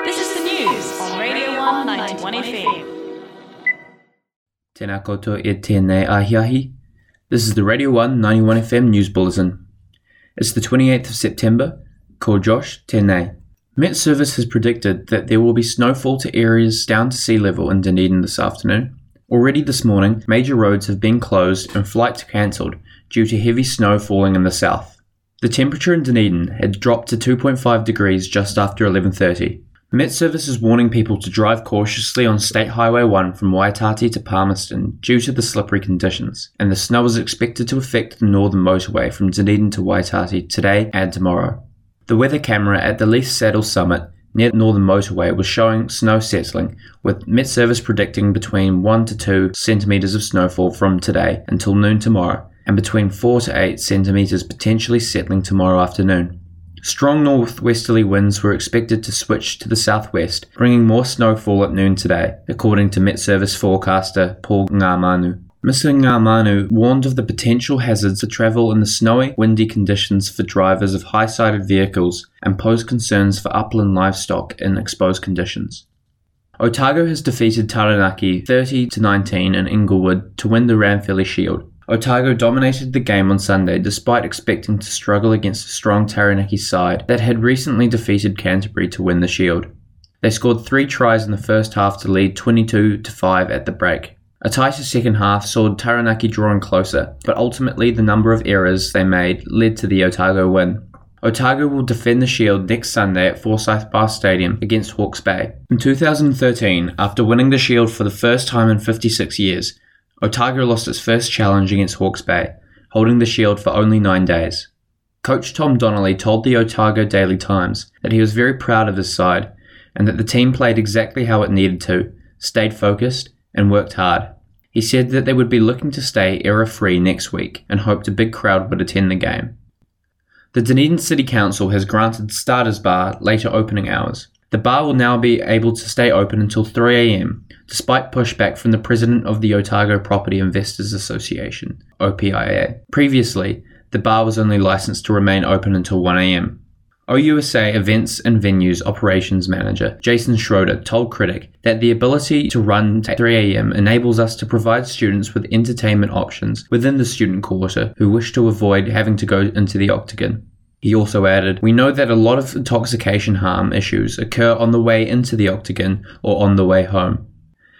This is the news on Radio 191 FM. Tēnā koutou e ahiahi. This is the Radio 1 91 FM News Bulletin. It's the 28th of September. Ko Josh tēnei. Met Service has predicted that there will be snowfall to areas down to sea level in Dunedin this afternoon. Already this morning, major roads have been closed and flights cancelled due to heavy snow falling in the south. The temperature in Dunedin had dropped to 2.5 degrees just after 11:30. Met Service is warning people to drive cautiously on State Highway 1 from Waitati to Palmerston due to the slippery conditions, and the snow is expected to affect the northern motorway from Dunedin to Waitati today and tomorrow. The weather camera at the Leith Saddle Summit near the northern motorway was showing snow settling, with Met Service predicting between 1 to 2 centimetres of snowfall from today until noon tomorrow, and between 4 to 8 centimetres potentially settling tomorrow afternoon. Strong northwesterly winds were expected to switch to the southwest, bringing more snowfall at noon today, according to Met Service forecaster Paul Ngamanu. Mr. Ngamanu warned of the potential hazards to travel in the snowy, windy conditions for drivers of high sided vehicles and posed concerns for upland livestock in exposed conditions. Otago has defeated Taranaki 30 to 19 in Inglewood to win the Ranfurly Shield. Otago dominated the game on Sunday despite expecting to struggle against a strong Taranaki side that had recently defeated Canterbury to win the Shield. They scored three tries in the first half to lead 22 to 5 at the break. A tighter second half saw Taranaki drawing closer, but ultimately the number of errors they made led to the Otago win. Otago will defend the Shield next Sunday at Forsyth Bar Stadium against Hawke's Bay. In 2013, after winning the Shield for the first time in 56 years, Otago lost its first challenge against Hawke's Bay, holding the Shield for only nine days. Coach Tom Donnelly told the Otago Daily Times that he was very proud of his side and that the team played exactly how it needed to, stayed focused, and worked hard. He said that they would be looking to stay error free next week and hoped a big crowd would attend the game. The Dunedin City Council has granted Starters Bar later opening hours. The bar will now be able to stay open until 3am, despite pushback from the president of the Otago Property Investors Association, OPIA. Previously, the bar was only licensed to remain open until 1am. OUSA Events and Venues Operations Manager Jason Schroeder told Critic that the ability to run at 3am enables us to provide students with entertainment options within the student quarter who wish to avoid having to go into the octagon. He also added, We know that a lot of intoxication harm issues occur on the way into the octagon or on the way home.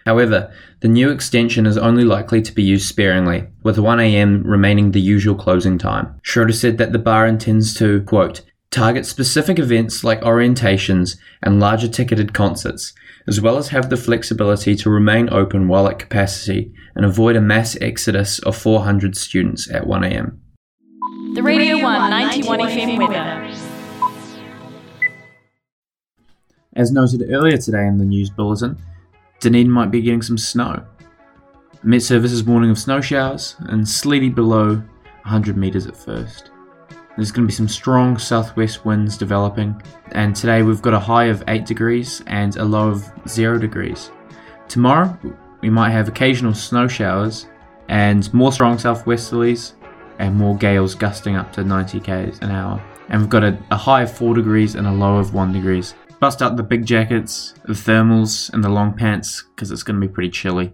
However, the new extension is only likely to be used sparingly, with 1am remaining the usual closing time. Schroeder said that the bar intends to, quote, target specific events like orientations and larger ticketed concerts, as well as have the flexibility to remain open while at capacity and avoid a mass exodus of 400 students at 1am. The Radio 191 FM weather. As noted earlier today in the news bulletin, Dunedin might be getting some snow. Met Services warning of snow showers and sleety below 100 metres at first. There's going to be some strong southwest winds developing, and today we've got a high of 8 degrees and a low of 0 degrees. Tomorrow we might have occasional snow showers and more strong southwesterlies and more gales gusting up to 90 k's an hour. And we've got a, a high of 4 degrees and a low of 1 degrees. Bust out the big jackets, the thermals, and the long pants because it's going to be pretty chilly.